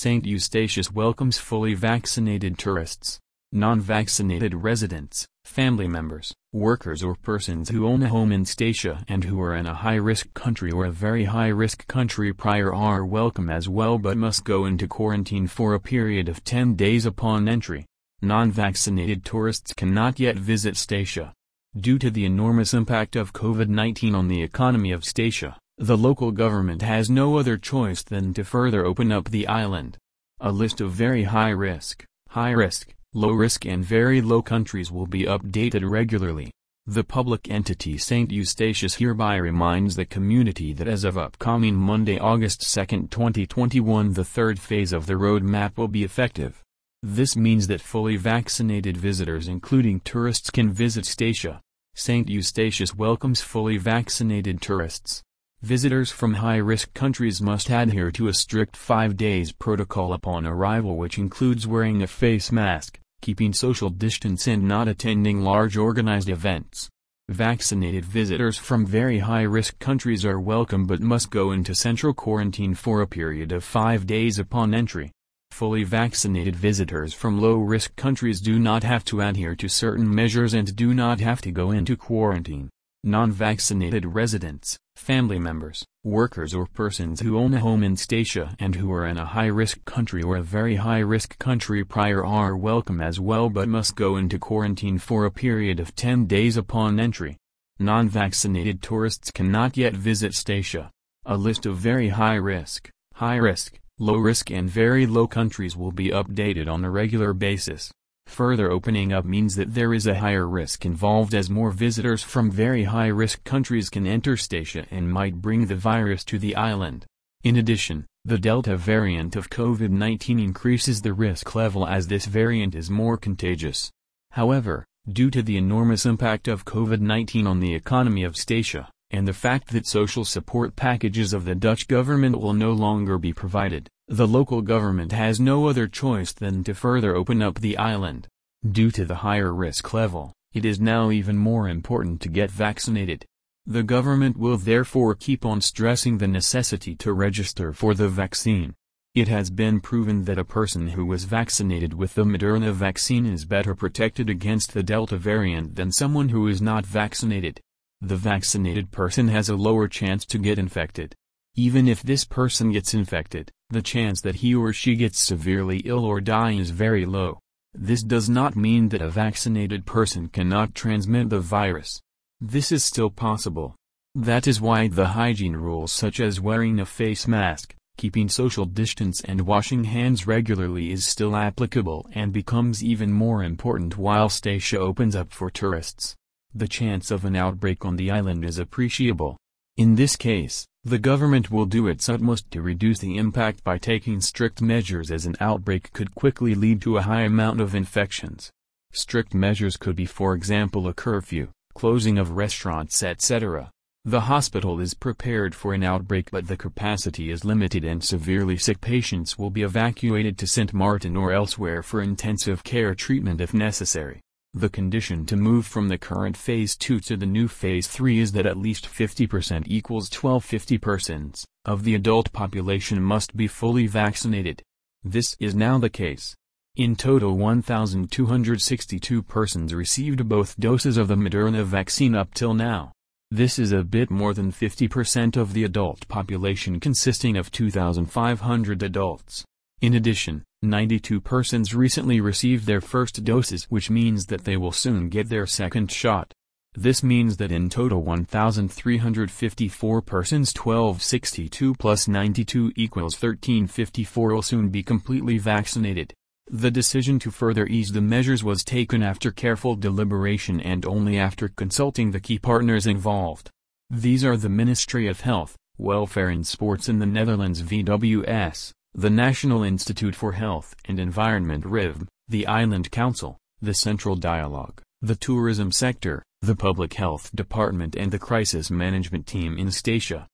St. Eustatius welcomes fully vaccinated tourists, non-vaccinated residents, family members, workers or persons who own a home in Statia and who are in a high-risk country or a very high-risk country prior are welcome as well but must go into quarantine for a period of 10 days upon entry. Non-vaccinated tourists cannot yet visit Statia. Due to the enormous impact of COVID-19 on the economy of Statia, the local government has no other choice than to further open up the island. A list of very high risk, high risk, low risk and very low countries will be updated regularly. The public entity St. Eustatius hereby reminds the community that as of upcoming Monday, August 2, 2021 the third phase of the roadmap will be effective. This means that fully vaccinated visitors including tourists can visit Statia. St. Eustatius welcomes fully vaccinated tourists. Visitors from high-risk countries must adhere to a strict five days protocol upon arrival which includes wearing a face mask, keeping social distance and not attending large organized events. Vaccinated visitors from very high-risk countries are welcome but must go into central quarantine for a period of five days upon entry. Fully vaccinated visitors from low-risk countries do not have to adhere to certain measures and do not have to go into quarantine. Non-vaccinated residents, family members, workers or persons who own a home in Statia and who are in a high-risk country or a very high-risk country prior are welcome as well but must go into quarantine for a period of 10 days upon entry. Non-vaccinated tourists cannot yet visit Statia. A list of very high-risk, high-risk, low-risk and very low countries will be updated on a regular basis. Further opening up means that there is a higher risk involved as more visitors from very high-risk countries can enter Statia and might bring the virus to the island. In addition, the Delta variant of COVID-19 increases the risk level as this variant is more contagious. However, due to the enormous impact of COVID-19 on the economy of Statia, and the fact that social support packages of the Dutch government will no longer be provided, the local government has no other choice than to further open up the island. Due to the higher risk level, it is now even more important to get vaccinated. The government will therefore keep on stressing the necessity to register for the vaccine. It has been proven that a person who was vaccinated with the Moderna vaccine is better protected against the Delta variant than someone who is not vaccinated. The vaccinated person has a lower chance to get infected. Even if this person gets infected, the chance that he or she gets severely ill or die is very low. This does not mean that a vaccinated person cannot transmit the virus. This is still possible. That is why the hygiene rules such as wearing a face mask, keeping social distance and washing hands regularly is still applicable and becomes even more important while Statia opens up for tourists. The chance of an outbreak on the island is appreciable. In this case, the government will do its utmost to reduce the impact by taking strict measures as an outbreak could quickly lead to a high amount of infections. Strict measures could be for example a curfew, closing of restaurants etc. The hospital is prepared for an outbreak but the capacity is limited and severely sick patients will be evacuated to St. Martin or elsewhere for intensive care treatment if necessary. The condition to move from the current phase 2 to the new phase 3 is that at least 50% equals 1250 persons of the adult population must be fully vaccinated. This is now the case. In total 1,262 persons received both doses of the Moderna vaccine up till now. This is a bit more than 50% of the adult population consisting of 2,500 adults. In addition, 92 persons recently received their first doses which means that they will soon get their second shot. This means that in total 1,354 persons 1262 plus 92 equals 1354 will soon be completely vaccinated. The decision to further ease the measures was taken after careful deliberation and only after consulting the key partners involved. These are the Ministry of Health, Welfare and Sports in the Netherlands VWS, the National Institute for Health and Environment RIVM, the Island Council, the Central Dialogue, the tourism sector, the Public Health Department and the Crisis Management Team in Statia.